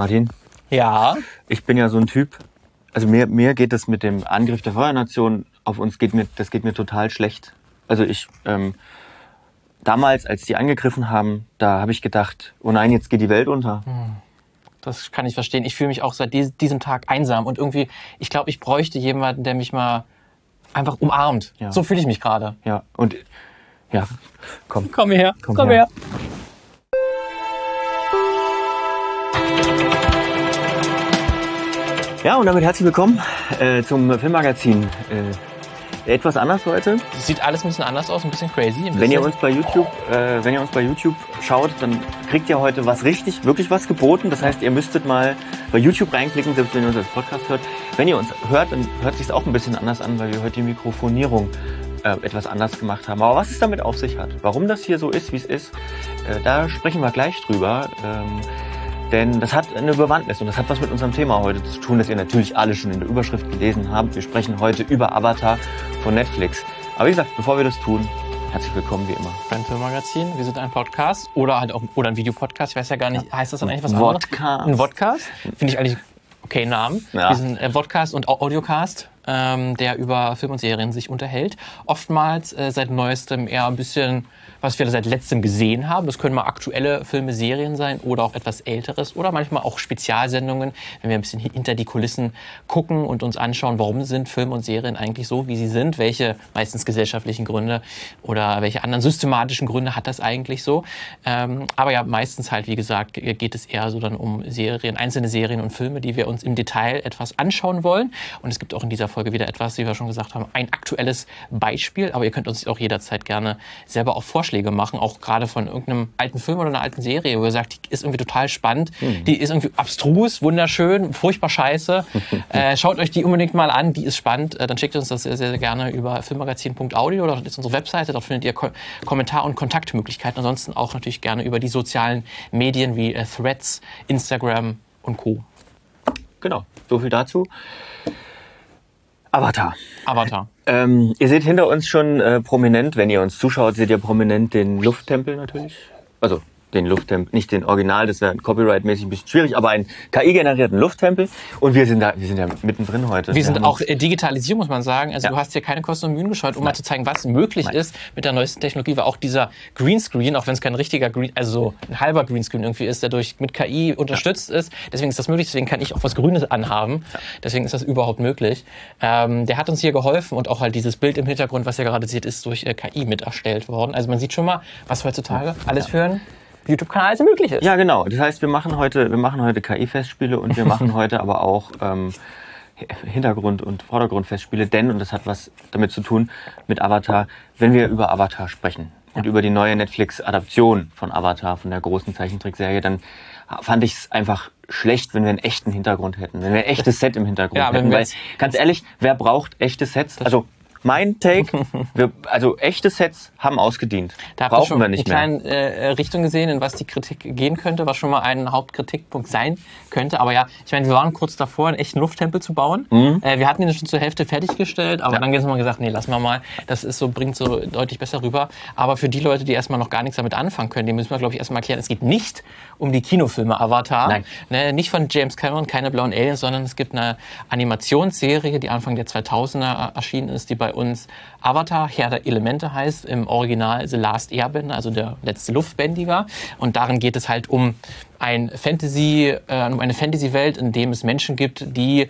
Martin, Ja. ich bin ja so ein Typ, also mir, mir geht es mit dem Angriff der Feuernation auf uns, geht mir, das geht mir total schlecht. Also ich, ähm, damals, als die angegriffen haben, da habe ich gedacht, oh nein, jetzt geht die Welt unter. Das kann ich verstehen. Ich fühle mich auch seit dies- diesem Tag einsam und irgendwie, ich glaube, ich bräuchte jemanden, der mich mal einfach umarmt. Ja. So fühle ich mich gerade. Ja, und ja, komm. Komm her, Komm her. Ja, und damit herzlich willkommen äh, zum Filmmagazin. Äh, etwas anders heute. Sieht alles ein bisschen anders aus, ein bisschen crazy. Ein Wenn ihr bisschen- uns bei YouTube, äh, wenn ihr uns bei YouTube schaut, dann kriegt ihr heute was richtig, wirklich was geboten. Das heißt, ihr müsstet mal bei YouTube reinklicken, selbst wenn ihr uns als Podcast hört. Wenn ihr uns hört, dann hört sich auch ein bisschen anders an, weil wir heute die Mikrofonierung äh, etwas anders gemacht haben. Aber was es damit auf sich hat, warum das hier so ist, wie es ist, äh, da sprechen wir gleich drüber. Ähm, denn das hat eine Bewandtnis und das hat was mit unserem Thema heute zu tun, das ihr natürlich alle schon in der Überschrift gelesen habt. Wir sprechen heute über Avatar von Netflix. Aber wie gesagt, bevor wir das tun, herzlich willkommen wie immer. beim Filmmagazin. Wir sind ein Podcast oder halt auch oder ein Videopodcast. Ich weiß ja gar nicht, heißt das dann eigentlich was anderes? Vodcast. Ein Vodcast. Finde ich eigentlich okay Namen. Ja. Wir sind äh, Vodcast und Au- Audiocast, ähm, der über Film und Serien sich unterhält. Oftmals äh, seit neuestem eher ein bisschen, was wir seit letztem gesehen haben. Das können mal aktuelle Filme, Serien sein oder auch etwas älteres oder manchmal auch Spezialsendungen, wenn wir ein bisschen hinter die Kulissen gucken und uns anschauen, warum sind Filme und Serien eigentlich so, wie sie sind, welche meistens gesellschaftlichen Gründe oder welche anderen systematischen Gründe hat das eigentlich so. Ähm, aber ja, meistens halt, wie gesagt, ge- geht es eher so dann um Serien, einzelne Serien und Filme, die wir uns im Detail etwas anschauen wollen. Und es gibt auch in dieser Folge wieder etwas, wie wir schon gesagt haben, ein aktuelles Beispiel. Aber ihr könnt uns auch jederzeit gerne selber auch Vorschläge machen, auch gerade von irgendeinem alten Film oder einer alten Serie, wo ihr sagt, die ist irgendwie total spannend, die ist irgendwie abstrus, wunderschön, furchtbar scheiße. äh, schaut euch die unbedingt mal an, die ist spannend. Äh, dann schickt uns das sehr, sehr gerne über filmmagazin.audio, dort ist unsere Webseite, dort findet ihr Ko Kommentar- und Kontaktmöglichkeiten. Ansonsten auch natürlich gerne über die sozialen Medien wie äh, Threads, Instagram und Co. Genau, so viel dazu. Avatar. Avatar. Ähm, ihr seht hinter uns schon äh, prominent, wenn ihr uns zuschaut, seht ihr prominent den Lufttempel natürlich. Also den Lufttempel, nicht den Original, das wäre copyright-mäßig ein bisschen schwierig, aber einen KI-generierten Lufttempel. Und wir sind da, wir sind ja mittendrin heute. Wir sind haben auch äh, digitalisiert, muss man sagen. Also Ja. du hast hier keine Kosten und Mühen gescheut, um mal zu zeigen, was möglich Nein. ist mit der neuesten Technologie, weil auch dieser Greenscreen, auch wenn es kein richtiger Green, also so ein halber Greenscreen irgendwie ist, der durch mit KI unterstützt ist, deswegen ist das möglich, deswegen kann ich auch was Grünes anhaben. Deswegen ist das überhaupt möglich. Ähm, der hat uns hier geholfen und auch halt dieses Bild im Hintergrund, was ihr gerade seht, ist durch äh, KI mit erstellt worden. Also man sieht schon mal, was heutzutage alles für einen YouTube-Kanal alles möglich ist. Ja, genau. Das heißt, wir machen heute, wir machen heute KI-Festspiele und wir machen heute aber auch ähm, Hintergrund- und Vordergrundfestspiele, denn, und das hat was damit zu tun mit Avatar, wenn wir über Avatar sprechen und über die neue Netflix-Adaption von Avatar, von der großen Zeichentrickserie, dann fand ich es einfach schlecht, wenn wir einen echten Hintergrund hätten, wenn wir ein echtes Set im Hintergrund Ja, hätten. Weil, ganz ehrlich, wer braucht echte Sets? Also mein Take, wir, also echte Sets haben ausgedient. Da Brauchen schon wir nicht eine mehr. kleine äh, Richtung gesehen, in was die Kritik gehen könnte, was schon mal ein Hauptkritikpunkt sein könnte. Aber ja, ich meine, wir waren kurz davor, einen echten Lufttempel zu bauen. Äh, wir hatten ihn schon zur Hälfte fertiggestellt, aber Mhm. Ja. dann haben wir gesagt, nee, lassen wir mal. Das ist so, bringt so deutlich besser rüber. Aber für die Leute, die erstmal noch gar nichts damit anfangen können, die müssen wir, glaube ich, erstmal erklären, es geht nicht um die Kinofilme Avatar. Nein. Ne, nicht von James Cameron, keine blauen Aliens, sondern es gibt eine Animationsserie, die Anfang der 2000er erschienen ist, die bei uns Avatar, Herr der Elemente heißt, im Original The Last Airbender, also der letzte Luftbändiger. Und darin geht es halt um ein Fantasy, äh, um eine Fantasy-Welt, in dem es Menschen gibt, die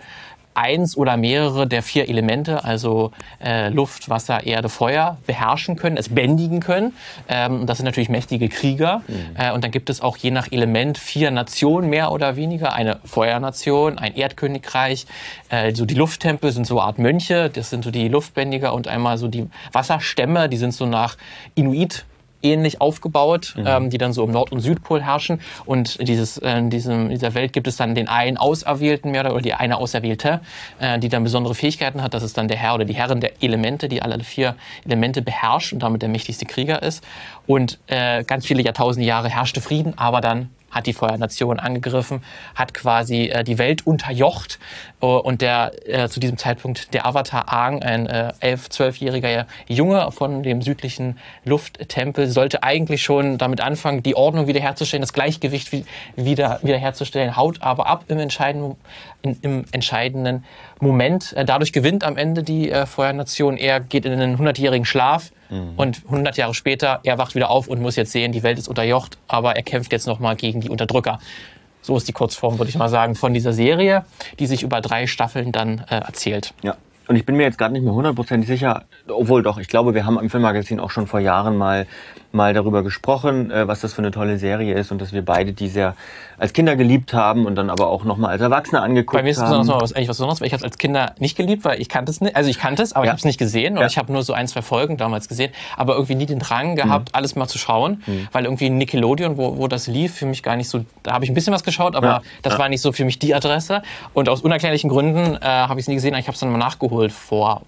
eins oder mehrere der vier Elemente, also äh, Luft, Wasser, Erde, Feuer, beherrschen können, es bändigen können. Ähm, das sind natürlich mächtige Krieger. Äh, und dann gibt es auch je nach Element vier Nationen mehr oder weniger. Eine Feuernation, ein Erdkönigreich, äh, so die Lufttempel sind so eine Art Mönche, das sind so die Luftbändiger und einmal so die Wasserstämme, die sind so nach Inuit ähnlich aufgebaut, ähm, die dann so im Nord- und Südpol herrschen. Und dieses, äh, in diesem, dieser Welt gibt es dann den einen Auserwählten mehr oder, die eine Auserwählte, äh, die dann besondere Fähigkeiten hat. Das ist dann der Herr oder die Herrin der Elemente, die alle vier Elemente beherrscht und damit der mächtigste Krieger ist. Und äh, ganz viele Jahrtausende Jahre herrschte Frieden, aber dann hat die Feuernation angegriffen, hat quasi äh, die Welt unterjocht und der äh, zu diesem Zeitpunkt der Avatar Aang, ein äh, elf, zwölfjähriger Junge von dem südlichen Lufttempel, sollte eigentlich schon damit anfangen, die Ordnung wiederherzustellen, das Gleichgewicht wieder wiederherzustellen, haut aber ab im entscheidenden, in, im entscheidenden Moment. Äh, dadurch gewinnt am Ende die äh, Feuernation. Er geht in einen hundertjährigen Schlaf mhm. und 100 Jahre später, er wacht wieder auf und muss jetzt sehen, die Welt ist unterjocht, aber er kämpft jetzt nochmal gegen die Unterdrücker. So ist die Kurzform, würde ich mal sagen, von dieser Serie, die sich über drei Staffeln dann äh, erzählt. Ja. Und ich bin mir jetzt gerade nicht mehr hundertprozentig sicher, obwohl doch, ich glaube, wir haben im Filmmagazin auch schon vor Jahren mal mal darüber gesprochen, äh, was das für eine tolle Serie ist und dass wir beide die sehr als Kinder geliebt haben und dann aber auch nochmal als Erwachsene angeguckt haben. Bei mir ist es besonders mal was, eigentlich was Besonderes, weil ich habe es als Kinder nicht geliebt, weil ich kannte es nicht. Also ich kannte es, aber ja. ich habe es nicht gesehen und ja. ich habe nur so ein, zwei Folgen damals gesehen, aber irgendwie nie den Drang gehabt, mhm. alles mal zu schauen, mhm. weil irgendwie Nickelodeon, wo, wo das lief, für mich gar nicht so, da habe ich ein bisschen was geschaut, aber ja. das war nicht so für mich die Adresse und aus unerklärlichen Gründen äh, habe ich es nie gesehen, ich habe es dann mal nachgeholt vor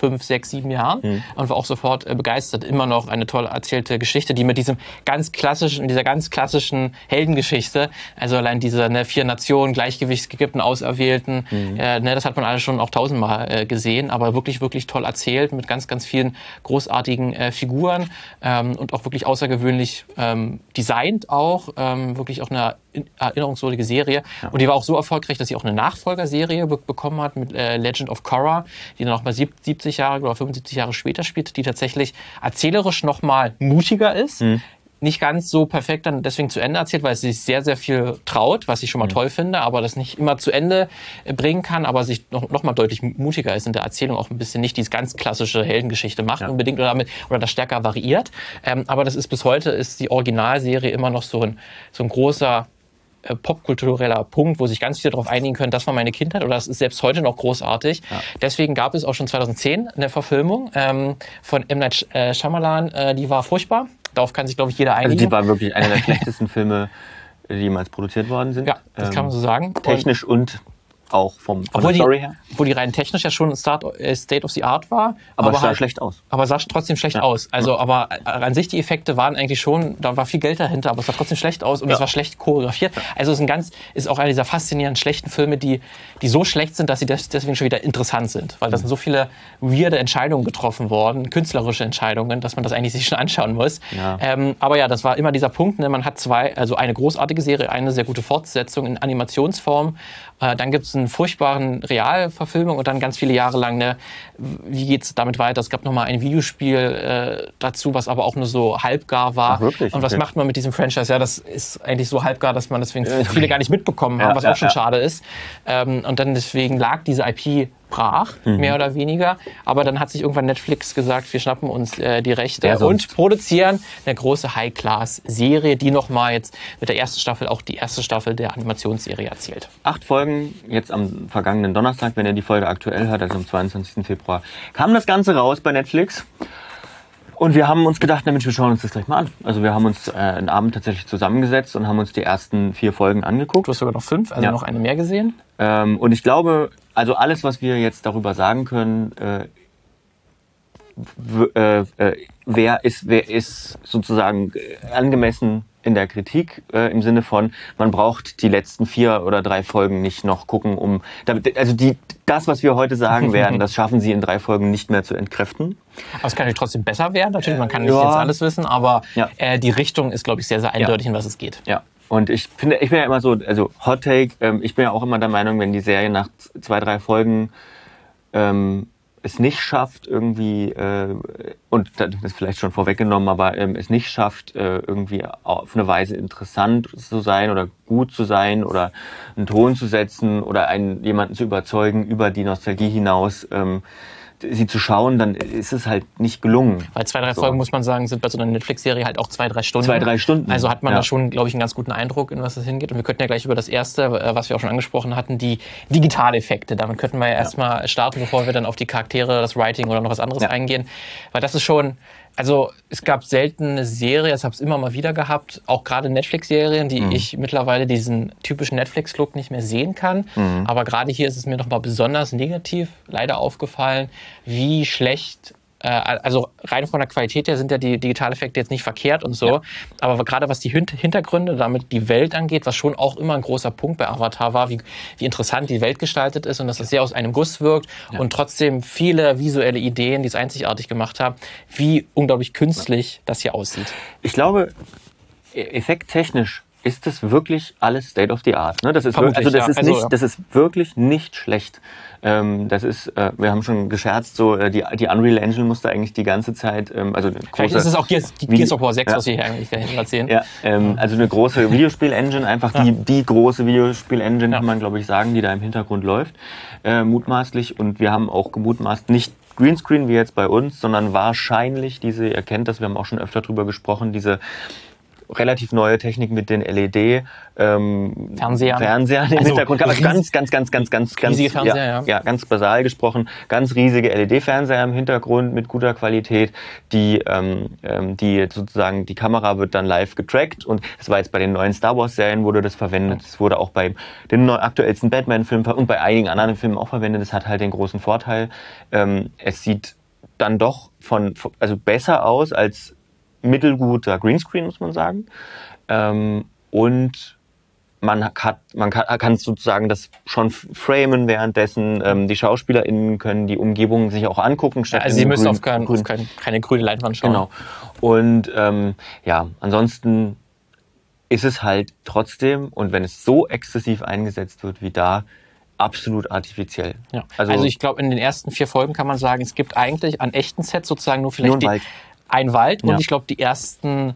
fünf, sechs, sieben Jahren mhm. und war auch sofort äh, begeistert. Immer noch eine toll erzählte Geschichte, die mit diesem ganz klassischen, dieser ganz klassischen Heldengeschichte, also allein diese ne, vier Nationen, Gleichgewichtsgegeben, Auserwählten, mhm. äh, ne, das hat man alles schon auch tausendmal äh, gesehen, aber wirklich, wirklich toll erzählt mit ganz, ganz vielen großartigen äh, Figuren ähm, und auch wirklich außergewöhnlich ähm, designt auch, ähm, wirklich auch eine erinnerungswürdige Serie. Ja. Und die war auch so erfolgreich, dass sie auch eine Nachfolgerserie be bekommen hat mit äh, Legend of Korra, die dann noch mal 70 Jahre oder 75 Jahre später spielt, die tatsächlich erzählerisch noch mal mutiger ist. Mhm nicht ganz so perfekt dann deswegen zu Ende erzählt, weil sie sich sehr, sehr viel traut, was ich schon mal mhm. toll finde, aber das nicht immer zu Ende bringen kann, aber sich noch, noch mal deutlich mutiger ist in der Erzählung, auch ein bisschen nicht diese ganz klassische Heldengeschichte macht ja. unbedingt oder, damit, oder das stärker variiert. Ähm, aber das ist bis heute, ist die Originalserie immer noch so ein, so ein großer äh, popkultureller Punkt, wo sich ganz viele darauf einigen können, das war meine Kindheit oder das ist selbst heute noch großartig. Ja. Deswegen gab es auch schon 2010 eine Verfilmung ähm, von M. Night äh, Shyamalan, äh, die war furchtbar. Darauf kann sich, glaube ich, jeder einigen. Also die war wirklich einer der schlechtesten Filme, die jemals produziert worden sind. Ja, das ähm, kann man so sagen. Technisch und auch vom, von obwohl der Story die, her. Obwohl die rein technisch ja schon Start, äh, State of the Art war. Aber, aber sah halt, schlecht aus. Aber sah trotzdem schlecht ja. aus. Also, aber an sich die Effekte waren eigentlich schon, da war viel Geld dahinter, aber es sah trotzdem schlecht aus und ja. es war schlecht choreografiert. Also es ist ein ganz, ist auch einer dieser faszinierenden schlechten Filme, die, die so schlecht sind, dass sie deswegen schon wieder interessant sind. Weil da sind so viele weirde Entscheidungen getroffen worden, künstlerische Entscheidungen, dass man das eigentlich sich schon anschauen muss. Ja. Ähm, aber ja, das war immer dieser Punkt, ne? man hat zwei, also eine großartige Serie, eine sehr gute Fortsetzung in Animationsform äh, dann gibt es einen furchtbaren Realverfilmung und dann ganz viele Jahre lang, ne, wie geht es damit weiter? Es gab noch mal ein Videospiel äh, dazu, was aber auch nur so halbgar war. Ach, wirklich? Und was okay. macht man mit diesem Franchise? Ja, das ist eigentlich so halbgar, dass man deswegen viele gar nicht mitbekommen haben, ja, was ja, auch schon ja. schade ist. Ähm, und dann deswegen lag diese IP brach, mhm. mehr oder weniger. Aber dann hat sich irgendwann Netflix gesagt, wir schnappen uns äh, die Rechte und produzieren eine große High-Class-Serie, die nochmal jetzt mit der ersten Staffel auch die erste Staffel der Animationsserie erzählt. Acht Folgen, jetzt am vergangenen Donnerstag, wenn ihr die Folge aktuell hört, also am 22. Februar, kam das Ganze raus bei Netflix. Und wir haben uns gedacht, na Mensch, wir schauen uns das gleich mal an. Also wir haben uns äh, einen Abend tatsächlich zusammengesetzt und haben uns die ersten vier Folgen angeguckt. Du hast sogar noch fünf, also ja. noch eine mehr gesehen. Ähm, und ich glaube, also alles, was wir jetzt darüber sagen können, äh, äh, äh, wer ist, wer ist sozusagen angemessen in der Kritik äh, im Sinne von, man braucht die letzten vier oder drei Folgen nicht noch gucken, um damit, also die, das, was wir heute sagen werden, das schaffen sie in drei Folgen nicht mehr zu entkräften. Aber es kann natürlich trotzdem besser werden. Natürlich, man kann nicht ja. jetzt alles wissen, aber ja. äh, die Richtung ist, glaube ich, sehr, sehr eindeutig, ja. in was es geht. Ja. Und ich finde, ich bin ja immer so, also Hot Take, ähm, ich bin ja auch immer der Meinung, wenn die Serie nach zwei, drei Folgen ähm, es nicht schafft, irgendwie, äh, und das ist vielleicht schon vorweggenommen, aber ähm, es nicht schafft, äh, irgendwie auf eine Weise interessant zu sein oder gut zu sein oder einen Ton zu setzen oder einen, jemanden zu überzeugen über die Nostalgie hinaus, ähm, sie zu schauen, dann ist es halt nicht gelungen. Weil zwei, drei so. Folgen, muss man sagen, sind bei so einer Netflix-Serie halt auch zwei, drei Stunden. Zwei, drei Stunden. Also hat man ja. da schon, glaube ich, einen ganz guten Eindruck, in was es hingeht. Und wir könnten ja gleich über das erste, äh, was wir auch schon angesprochen hatten, die Digitaleffekte. Damit könnten wir ja, ja. erstmal starten, bevor wir dann auf die Charaktere, das Writing oder noch was anderes ja. eingehen. Weil das ist schon, also es gab selten eine Serie, das habe es immer mal wieder gehabt, auch gerade Netflix-Serien, die mhm. ich mittlerweile diesen typischen Netflix-Look nicht mehr sehen kann. Mhm. Aber gerade hier ist es mir nochmal besonders negativ leider aufgefallen, wie schlecht also rein von der Qualität her sind ja die Digitaleffekte jetzt nicht verkehrt und so. Ja. Aber gerade was die Hintergründe, damit die Welt angeht, was schon auch immer ein großer Punkt bei Avatar war, wie, wie interessant die Welt gestaltet ist und dass das sehr aus einem Guss wirkt ja. und trotzdem viele visuelle Ideen, die es einzigartig gemacht haben, wie unglaublich künstlich das hier aussieht. Ich glaube, e-, effekttechnisch ist das wirklich alles State of the Art. Ne? Das ist wirklich, also das ja. ist also, nicht, das ist wirklich nicht schlecht. Ähm, das ist, äh, wir haben schon gescherzt, so äh, die, die Unreal Engine musste eigentlich die ganze Zeit, ähm, also Vielleicht ist es auch Gears, Gears of War 6, ja. was wir hier eigentlich erzählen. Ja, ähm, also eine große Videospiel-Engine, einfach die, die große Videospiel-Engine, kann man glaube ich sagen, die da im Hintergrund läuft, äh, mutmaßlich. Und wir haben auch gemutmaßt, nicht Greenscreen wie jetzt bei uns, sondern wahrscheinlich diese, ihr kennt das, wir haben auch schon öfter drüber gesprochen, diese relativ neue Technik mit den LED ähm, Fernsehern. Fernsehern im also Hintergrund. Also ganz, ganz, ganz, ganz, ganz, ganz, ja, ja. ja, ganz basal gesprochen, ganz riesige LED-Fernseher im Hintergrund mit guter Qualität, die, ähm, ähm, die sozusagen die Kamera wird dann live getrackt und es war jetzt bei den neuen Star Wars Serien wurde das verwendet. Es wurde auch bei den neu aktuellsten Batman-Filmen und bei einigen anderen Filmen auch verwendet. Das hat halt den großen Vorteil, ähm, es sieht dann doch von, also besser aus als mittelguter Greenscreen, muss man sagen. Ähm, und man hat, man kann, kann sozusagen das schon framen währenddessen. Ähm, die SchauspielerInnen können die Umgebung sich auch angucken. Statt ja, also sie müssen grün, auf, kein, grün, auf kein, keine grüne Leinwand schauen. Genau. Und ähm, ja, ansonsten ist es halt trotzdem, und wenn es so exzessiv eingesetzt wird wie da, absolut artifiziell. Ja. Also, also ich glaube, in den ersten vier Folgen kann man sagen, es gibt eigentlich an echten Sets sozusagen nur vielleicht nur die, ein Wald und ja. ich glaube, die ersten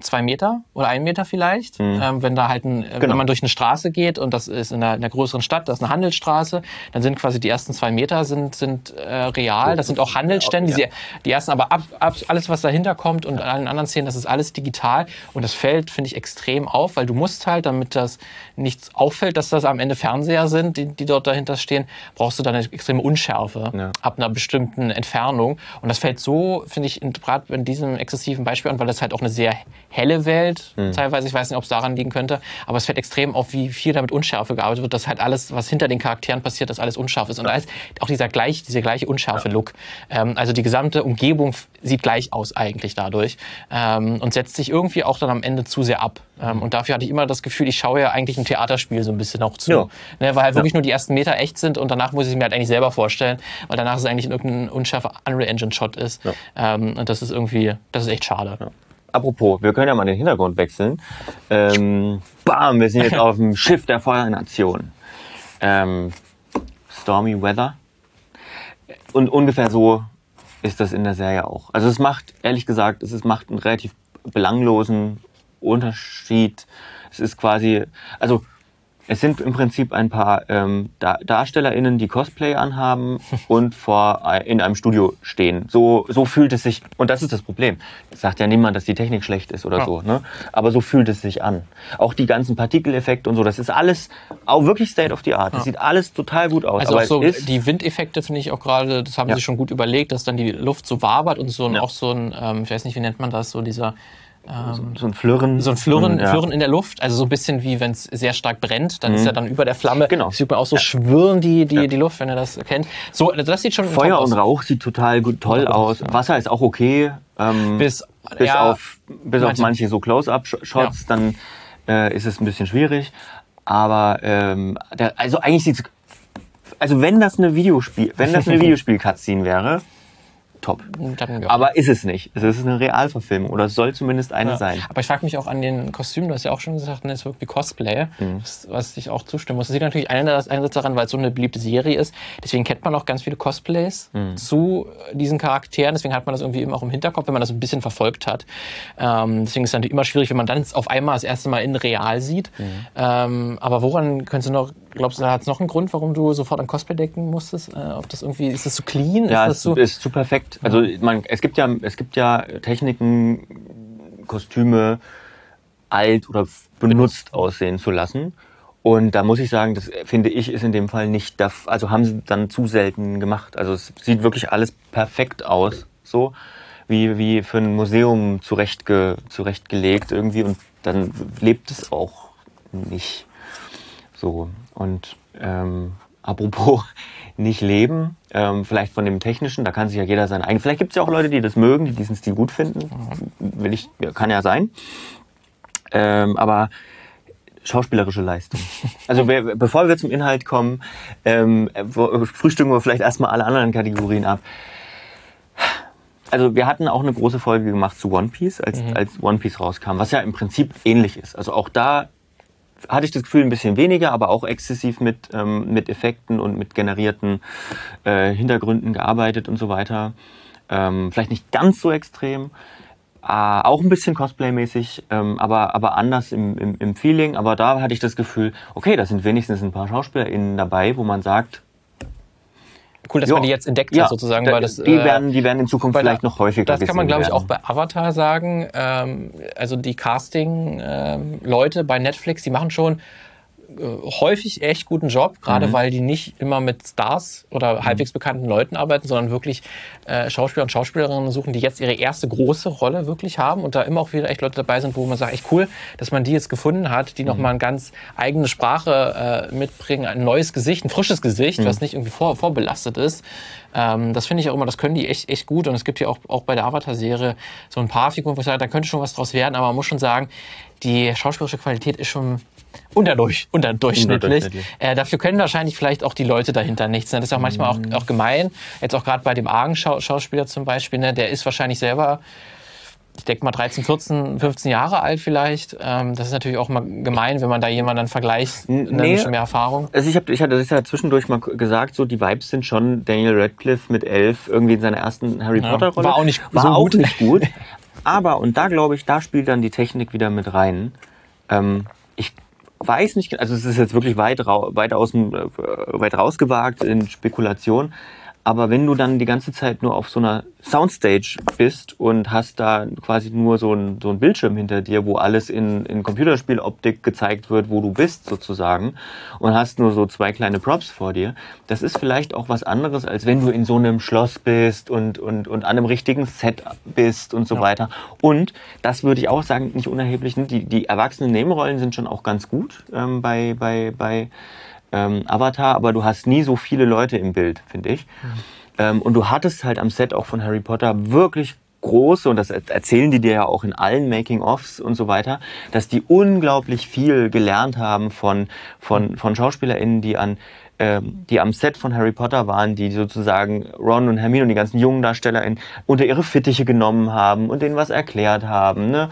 zwei Meter oder ein Meter vielleicht. Mhm. Ähm, wenn da halt ein, genau. wenn man durch eine Straße geht und das ist in einer, in einer, größeren Stadt, das ist eine Handelsstraße, dann sind quasi die ersten zwei Meter sind, sind äh, real. Das sind auch Handelsstände. Die, die ersten aber ab, ab, alles, was dahinter kommt und allen anderen Szenen, das ist alles digital. Und das fällt, finde ich, extrem auf, weil du musst halt, damit das nichts auffällt, dass das am Ende Fernseher sind, die, die dort dahinter stehen, brauchst du dann eine extreme Unschärfe ja. ab einer bestimmten Entfernung. Und das fällt so, finde ich, gerade in diesem exzessiven Beispiel an, weil das halt auch eine sehr helle Welt mhm. teilweise. Ich weiß nicht, ob es daran liegen könnte. Aber es fällt extrem auf, wie viel damit Unschärfe gearbeitet wird, dass halt alles, was hinter den Charakteren passiert, dass alles unscharf ist. Und ist auch dieser gleich, dieser gleiche unscharfe ja. Look. Ähm, also die gesamte Umgebung sieht gleich aus eigentlich dadurch ähm, und setzt sich irgendwie auch dann am Ende zu sehr ab. Ähm, hm. und dafür hatte ich immer das Gefühl, ich schaue ja eigentlich ein Theaterspiel so ein bisschen auch zu. Ja. Ne, weil halt ja. wirklich nur die ersten Meter echt sind und danach muss ich es mir halt eigentlich selber vorstellen, weil danach ist es eigentlich irgendein unscharfer Unreal Engine Shot ist. Ja. Ähm, und das ist irgendwie, das ist echt schade apropos, wir können ja mal den Hintergrund wechseln. Ähm, bam, wir sind jetzt auf dem Schiff der Feuernation. Ähm, stormy Weather. Und ungefähr so ist das in der Serie auch. Also es macht, ehrlich gesagt, es macht einen relativ belanglosen Unterschied. Es ist quasi, also es sind im Prinzip ein paar ähm, Dar DarstellerInnen, die Cosplay anhaben und vor in einem Studio stehen. So, so fühlt es sich, und das ist das Problem. Sagt ja niemand, dass die Technik schlecht ist oder ja. so, ne? Aber so fühlt es sich an. Auch die ganzen Partikeleffekte und so, das ist alles auch wirklich State of the Art. Das ja. sieht alles total gut aus. Also aber so die Windeffekte finde ich auch gerade, das haben ja. sie schon gut überlegt, dass dann die Luft so wabert und so ein, auch so ein, ähm, ich weiß nicht, wie nennt man das, so dieser ähm, so ein Flirren. So ein Flirren, ja. Flirren in der Luft, also so ein bisschen wie wenn es sehr stark brennt, dann mhm. ist ja dann über der Flamme. Genau. Sieht man auch so ja. schwirren die, die, ja. die Luft, wenn ihr das kennt. So, das sieht schon Feuer und Rauch sieht total gut, toll aus. Wasser ist auch okay. Ähm, bis bis auf bis manche. auf manche so Close-up-Shots, dann äh, ist es ein bisschen schwierig. Aber ähm, der, also eigentlich sieht's also wenn das eine Videospiel, wenn das eine Videospiel-Cutscene wäre, top. Dann, ja. Aber ist es nicht. Es ist eine Realverfilmung oder es soll zumindest eine ja. sein. Aber ich frage mich auch an den Kostümen, du hast ja auch schon gesagt, ne, es wirkt wie Cosplay, mhm. was ich auch zustimmen muss. Das liegt natürlich einerseits daran, weil es so eine beliebte Serie ist. Deswegen kennt man auch ganz viele Cosplays mhm. zu diesen Charakteren. Deswegen hat man das irgendwie immer auch im Hinterkopf, wenn man das ein bisschen verfolgt hat. Ähm, deswegen ist es natürlich immer schwierig, wenn man dann auf einmal das erste Mal in real sieht. Mhm. Ähm, aber woran könntest du noch, glaubst du, da hat es noch einen Grund, warum du sofort an Cosplay denken musstest? Äh, ob das irgendwie, ist das zu clean? Ja, ist es so ist zu perfekt also man, es gibt ja, es gibt ja Techniken, Kostüme alt oder benutzt aussehen zu lassen. Und da muss ich sagen, das finde ich ist in dem Fall nicht, also haben sie dann zu selten gemacht. Also es sieht wirklich alles perfekt aus, so wie, wie für ein Museum zurechtge, zurechtgelegt irgendwie und dann lebt es auch nicht so. Und ähm, apropos nicht leben. Ähm, vielleicht von dem Technischen, da kann sich ja jeder sein eigen. Vielleicht gibt es ja auch Leute, die das mögen, die diesen Stil gut finden. Will ich, kann ja sein. Ähm, aber schauspielerische Leistung. Also wir, bevor wir zum Inhalt kommen, ähm, frühstücken wir vielleicht erstmal alle anderen Kategorien ab. Also wir hatten auch eine große Folge gemacht zu One Piece, als, als One Piece rauskam, was ja im Prinzip ähnlich ist. Also auch da hatte ich das Gefühl, ein bisschen weniger, aber auch exzessiv mit, ähm, mit Effekten und mit generierten äh, Hintergründen gearbeitet und so weiter. Ähm, vielleicht nicht ganz so extrem, äh, auch ein bisschen Cosplay-mäßig, ähm, aber, aber anders im, im, im Feeling. Aber da hatte ich das Gefühl, okay, da sind wenigstens ein paar SchauspielerInnen dabei, wo man sagt, Cool, dass Ja. man die jetzt entdeckt ja, hat, sozusagen, da- weil das. die, äh, werden, die werden in Zukunft weil da- vielleicht noch häufiger Das kann man, glaube ich, auch bei Avatar sagen. Ähm, also die Casting-Leute bei Netflix, die machen schon häufig echt guten Job, gerade Mhm. weil die nicht immer mit Stars oder halbwegs bekannten Leuten arbeiten, sondern wirklich äh, Schauspieler und Schauspielerinnen suchen, die jetzt ihre erste große Rolle wirklich haben und da immer auch wieder echt Leute dabei sind, wo man sagt, echt cool, dass man die jetzt gefunden hat, die nochmal eine ganz eigene Sprache äh, mitbringen, ein neues Gesicht, ein frisches Gesicht, was nicht irgendwie vor, vorbelastet ist. Ähm, das finde ich auch immer, das können die echt, echt gut und es gibt ja auch, auch bei der Avatar-Serie so ein paar Figuren, wo ich sage, da könnte schon was draus werden, aber man muss schon sagen, die schauspielerische Qualität ist schon unterdurch, unterdurchschnittlich. Unterdurchschnittlich. Äh, dafür können wahrscheinlich vielleicht auch die Leute dahinter nichts. Ne? Das ist auch manchmal Mhm. auch, auch gemein. Jetzt auch gerade bei dem Argen-Schauspieler zum Beispiel, ne? der ist wahrscheinlich selber, ich denke mal 13, 14, 15 Jahre alt vielleicht. Ähm, das ist natürlich auch mal gemein, wenn man da jemanden dann vergleicht, ne, nee. mit schon mehr Erfahrung. Also ich, hab, ich hatte das ja zwischendurch mal gesagt, so die Vibes sind schon Daniel Radcliffe mit elf irgendwie in seiner ersten Harry Potter Rolle. war auch nicht war so auch gut. nicht gut. Aber und da glaube ich, da spielt dann die Technik wieder mit rein. Ähm, ich weiß nicht, also es ist jetzt wirklich weit, weit, aus dem, äh, weit rausgewagt in Spekulation. Aber wenn du dann die ganze Zeit nur auf so einer Soundstage bist und hast da quasi nur so ein, so ein Bildschirm hinter dir, wo alles in, in Computerspieloptik gezeigt wird, wo du bist sozusagen, und hast nur so zwei kleine Props vor dir, das ist vielleicht auch was anderes, als wenn du in so einem Schloss bist und, und, und an einem richtigen Set bist und so Ja. weiter. Und das würde ich auch sagen, nicht unerheblich, ne? die, die erwachsenen Nebenrollen sind schon auch ganz gut ähm, bei, bei, bei ähm, Avatar, aber du hast nie so viele Leute im Bild, finde ich. Ähm, und du hattest halt am Set auch von Harry Potter wirklich große, und das er- erzählen die dir ja auch in allen Making-ofs und so weiter, dass die unglaublich viel gelernt haben von, von, von SchauspielerInnen, die an ähm, die am Set von Harry Potter waren, die sozusagen Ron und Hermine und die ganzen jungen DarstellerInnen unter ihre Fittiche genommen haben und denen was erklärt haben. Ne?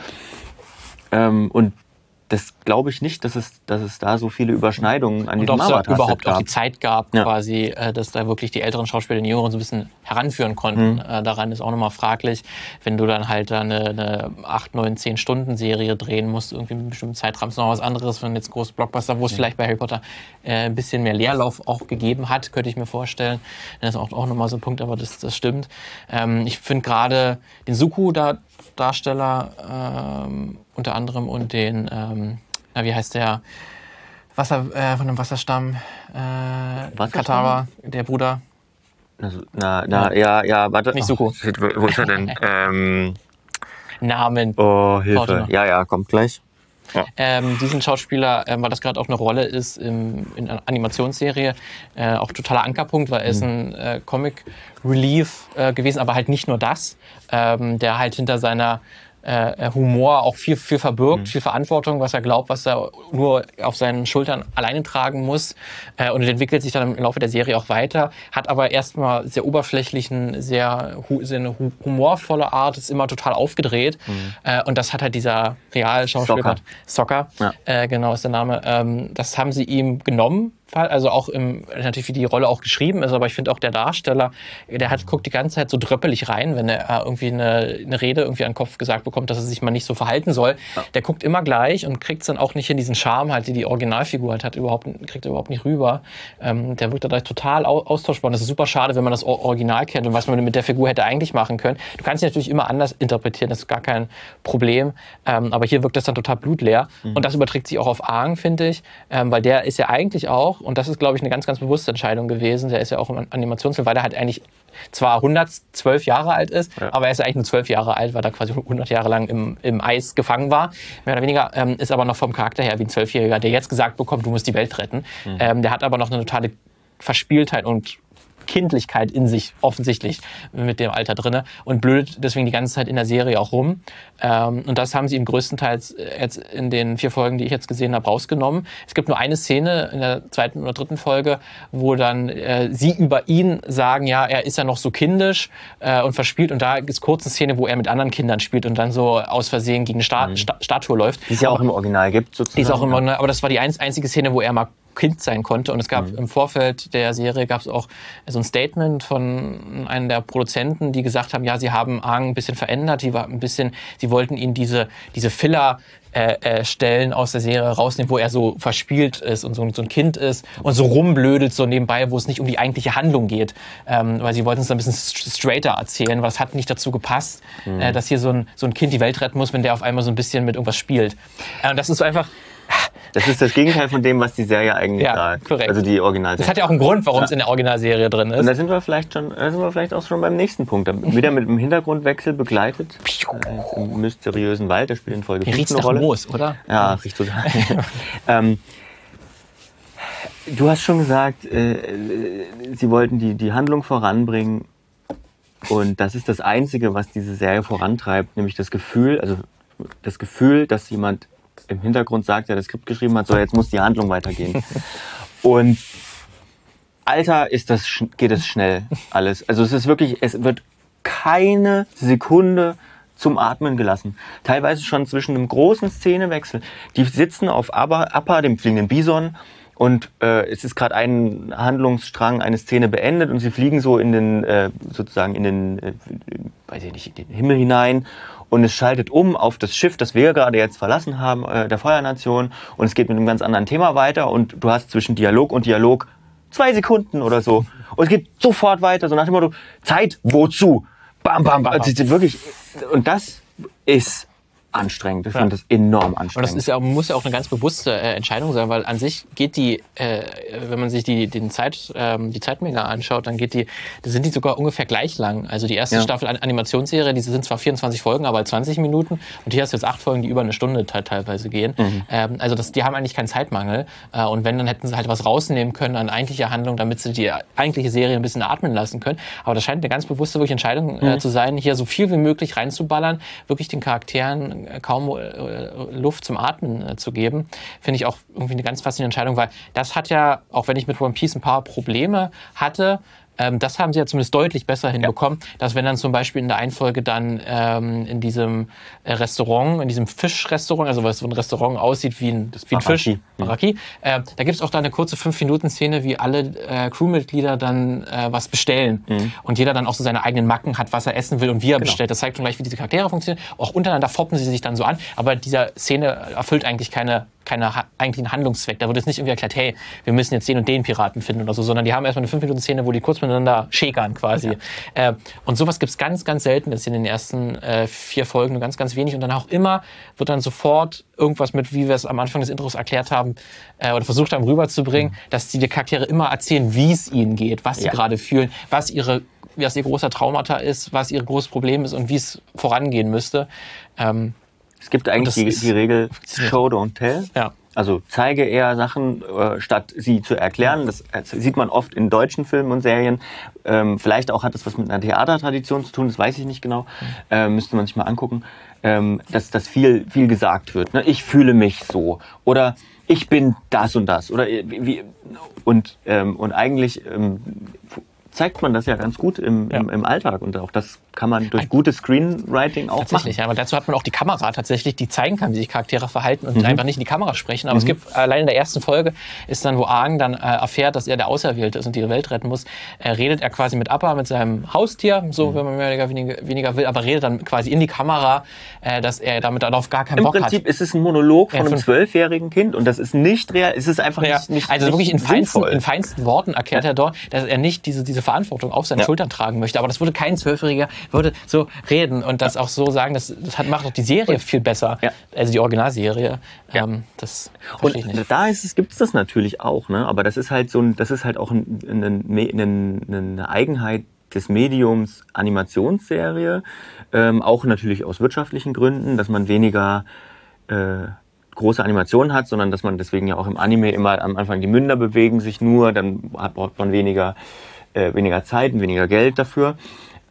Ähm, und das glaube ich nicht, dass es, dass es da so viele Überschneidungen an es da Avatar-Set überhaupt auch gab. die Zeit gab, Ja. quasi, äh, dass da wirklich die älteren Schauspieler den Jüngeren so ein bisschen heranführen konnten. Äh, daran ist auch nochmal fraglich, wenn du dann halt da eine, eine 8, 9, 10 Stunden Serie drehen musst, irgendwie mit einem bestimmten Zeitraum, ist noch was anderes, wenn jetzt große Blockbuster, wo es vielleicht bei Harry Potter äh, ein bisschen mehr Leerlauf auch gegeben hat, könnte ich mir vorstellen. Das ist auch, auch nochmal so ein Punkt, aber das, das stimmt. Ähm, ich finde gerade den Suku da, Darsteller ähm, unter anderem und den, ähm, na, wie heißt der? Wasser, äh, von dem Wasserstamm, äh, Wasserstamm? Katara, der Bruder. Na, na, ja, ja, warte. Nicht Suko. shit, wo ist er denn? ähm, Namen. oh, Hilfe. Ja, ja, kommt gleich. Ähm, diesen Schauspieler, ähm, weil das gerade auch eine Rolle ist im, in einer Animationsserie, äh, auch totaler Ankerpunkt, weil er ist ein äh, Comic Relief äh, gewesen, aber halt nicht nur das, ähm, der halt hinter seiner äh, Humor auch viel, viel verbirgt, viel Verantwortung, was er glaubt, was er nur auf seinen Schultern alleine tragen muss. Äh, und entwickelt sich dann im Laufe der Serie auch weiter, hat aber erstmal sehr oberflächlichen, sehr, sehr eine hu humorvolle Art, ist immer total aufgedreht. Äh, und das hat halt dieser Realschauspieler Soccer. Soccer, Ja. äh, genau ist der Name. Ähm, das haben sie ihm genommen, also auch im, natürlich wie die Rolle auch geschrieben ist, aber ich finde auch der Darsteller, der hat, guckt die ganze Zeit so dröppelig rein, wenn er äh, irgendwie eine, eine Rede irgendwie an den Kopf gesagt bekommt, dass er sich mal nicht so verhalten soll. Der guckt immer gleich und kriegt es dann auch nicht in diesen Charme halt, die die Originalfigur halt hat, überhaupt, kriegt er überhaupt nicht rüber. Ähm, der wirkt dadurch total au austauschbar und das ist super schade, wenn man das Original kennt und was man mit der Figur hätte eigentlich machen können. Du kannst sie natürlich immer anders interpretieren, das ist gar kein Problem, ähm, aber hier wirkt das dann total blutleer und das überträgt sich auch auf Aang, finde ich, ähm, weil der ist ja eigentlich auch, und das ist, glaube ich, eine ganz, ganz bewusste Entscheidung gewesen, der ist ja auch im Animationsfilm, weil der halt eigentlich zwar 112 Jahre alt ist, aber er ist ja eigentlich nur 12 Jahre alt, weil er quasi 100 Jahre lang im, im Eis gefangen war, mehr oder weniger, ähm, ist aber noch vom Charakter her wie ein Zwölfjähriger, der jetzt gesagt bekommt, du musst die Welt retten. Ähm, der hat aber noch eine totale Verspieltheit und Kindlichkeit in sich offensichtlich mit dem Alter drinne und blödet deswegen die ganze Zeit in der Serie auch rum. Ähm, und das haben sie im größtenteils jetzt in den vier Folgen, die ich jetzt gesehen habe, rausgenommen. Es gibt nur eine Szene in der zweiten oder dritten Folge, wo dann äh, sie über ihn sagen, ja, er ist ja noch so kindisch äh, und verspielt. Und da ist kurz eine Szene, wo er mit anderen Kindern spielt und dann so aus Versehen gegen eine Sta Mhm. Sta Statue läuft. Die es ja auch im Original gibt, sozusagen. Die ist auch immer, aber das war die einz- einzige Szene, wo er mal Kind sein konnte. Und es gab im Vorfeld der Serie gab es auch so ein Statement von einem der Produzenten, die gesagt haben, ja, sie haben Aang ein bisschen verändert, die war ein bisschen, sie wollten ihn diese, diese Filler äh, äh, Stellen aus der Serie rausnehmen, wo er so verspielt ist und so, so ein Kind ist und so rumblödelt so nebenbei, wo es nicht um die eigentliche Handlung geht, ähm, weil sie wollten es ein bisschen st- straighter erzählen, weil es hat nicht dazu gepasst, äh, dass hier so ein, so ein Kind die Welt retten muss, wenn der auf einmal so ein bisschen mit irgendwas spielt. Äh, und das ist so einfach, Das ist das Gegenteil von dem, was die Serie eigentlich Ja, sagt. korrekt. Also die Original. das hat ja auch einen Grund, warum es in der Originalserie drin Und ist. da sind wir vielleicht schon, da sind wir vielleicht auch schon beim nächsten Punkt. Wieder mit dem Hintergrundwechsel begleitet. Äh, Im mysteriösen Wald, der spielt in Folge Hier 5 riecht's eine Rolle. Moos, oder? Ja, riecht total. ähm, du hast schon gesagt, äh, äh, sie wollten die, die Handlung voranbringen. Und das ist das Einzige, was diese Serie vorantreibt, nämlich das Gefühl, also das Gefühl, dass jemand im Hintergrund sagt, der das Skript geschrieben hat, so jetzt muss die Handlung weitergehen. Und Alter, ist das, geht es schnell alles. Also es ist wirklich, es wird keine Sekunde zum Atmen gelassen. Teilweise schon zwischen einem großen Szenewechsel. Die sitzen auf Abba, Appa, dem fliegenden Bison, und äh, es ist gerade ein Handlungsstrang, eine Szene beendet und sie fliegen so in den, äh, sozusagen in den, äh, weiß ich nicht, in den Himmel hinein und es schaltet um auf das Schiff, das wir gerade jetzt verlassen haben, äh, der Feuernation und es geht mit einem ganz anderen Thema weiter und du hast zwischen Dialog und Dialog zwei Sekunden oder so und es geht sofort weiter, so nach dem Motto, Zeit, wozu? Bam, bam, bam. Also, ist wirklich, und das ist anstrengend. Ich finde das enorm Und anstrengend. das ist ja, muss ja auch eine ganz bewusste äh, Entscheidung sein, weil an sich geht die, äh, wenn man sich die, den Zeit, ähm, die Zeitmenge anschaut, dann geht die, da sind die sogar ungefähr gleich lang. Also die erste Ja. Staffel An Animationsserie, diese sind zwar 24 Folgen, aber 20 Minuten. Und hier hast du jetzt acht Folgen, die über eine Stunde te teilweise gehen. Mhm. Ähm, also das, die haben eigentlich keinen Zeitmangel. Äh, und wenn, dann hätten sie halt was rausnehmen können an eigentlicher Handlung, damit sie die eigentliche Serie ein bisschen atmen lassen können. Aber das scheint eine ganz bewusste wirklich Entscheidung äh, Mhm. zu sein, hier so viel wie möglich reinzuballern, wirklich den Charakteren kaum äh, Luft zum Atmen äh, zu geben. Finde ich auch irgendwie eine ganz faszinierende Entscheidung, weil das hat ja, auch wenn ich mit One Piece ein paar Probleme hatte, ähm, das haben sie ja zumindest deutlich besser hinbekommen, dass wenn dann zum Beispiel in der Einfolge dann ähm, in diesem äh, Restaurant, in diesem Fischrestaurant, also was so ein Restaurant aussieht wie ein, wie ein Fisch, Baraki. Baraki, äh, da gibt es auch da eine kurze 5-Minuten-Szene, wie alle äh, Crewmitglieder dann äh, was bestellen und jeder dann auch so seine eigenen Macken hat, was er essen will und wie er bestellt. Das zeigt schon gleich, wie diese Charaktere funktionieren. Auch untereinander foppen sie sich dann so an, aber dieser Szene erfüllt eigentlich keine keine ha eigentlichen Handlungszweck. Da wird jetzt nicht irgendwie erklärt, hey, wir müssen jetzt den und den Piraten finden oder so, sondern die haben erstmal eine 5-Minuten-Szene, wo die kurz miteinander schäkern quasi. Äh, und sowas gibt's ganz, ganz selten. Das ist in den ersten äh, vier Folgen nur ganz, ganz wenig. Und dann auch immer wird dann sofort irgendwas mit, wie wir es am Anfang des Intros erklärt haben äh, oder versucht haben rüberzubringen, dass die, die Charaktere immer erzählen, wie es ihnen geht, was sie Ja. gerade fühlen, was ihre was ihr großer Traumata ist, was ihr großes Problem ist und wie es vorangehen müsste. Ähm, Es gibt eigentlich die, die Regel Show, don't tell. ja. Also zeige eher Sachen, äh, statt sie zu erklären. Das äh, sieht man oft in deutschen Filmen und Serien. Ähm, vielleicht auch hat das was mit einer Theatertradition zu tun, das weiß ich nicht genau. Äh, müsste man sich mal angucken. Ähm, dass, dass viel, viel gesagt wird. Ne? Ich fühle mich so. Oder ich bin das und das. Oder äh, wie, und, ähm, und eigentlich ähm, zeigt man das ja ganz gut im, im, Ja. im Alltag. Und auch das kann man durch gutes Screenwriting auch Tatsächlich, machen. ja, aber dazu hat man auch die Kamera tatsächlich, die zeigen kann, wie sich Charaktere verhalten Mhm. und einfach nicht in die Kamera sprechen. Aber es gibt allein in der ersten Folge ist dann, wo Aang dann äh, erfährt, dass er der Auserwählte ist und die Welt retten muss, äh, redet er quasi mit Appa, mit seinem Haustier, Mhm. so wenn man mehr oder weniger, weniger will, aber redet dann quasi in die Kamera, äh, dass er damit darauf gar keinen Im Bock Prinzip hat. ist es ein Monolog von Ja, einem zwölfjährigen Kind und das ist nicht real, es ist einfach Ja, nicht, nicht also wirklich in feinsten, in feinsten Worten erklärt er dort, dass er nicht diese, diese Verantwortung auf seinen Ja. Schultern tragen möchte. Aber das würde kein Zwölfjähriger würde so reden und das auch so sagen. Das, das hat, macht auch die Serie viel besser. Ja. Also die Originalserie. Ja. Ähm, das Und ich nicht. da ist es, das natürlich auch, ne? Aber das ist halt so ein, das ist halt auch ein, ein, ein, eine Eigenheit des Mediums Animationsserie, ähm, auch natürlich aus wirtschaftlichen Gründen, dass man weniger äh, große Animationen hat, sondern dass man deswegen ja auch im Anime immer am Anfang die Münder bewegen sich nur, dann braucht man weniger äh, weniger Zeit und weniger Geld dafür.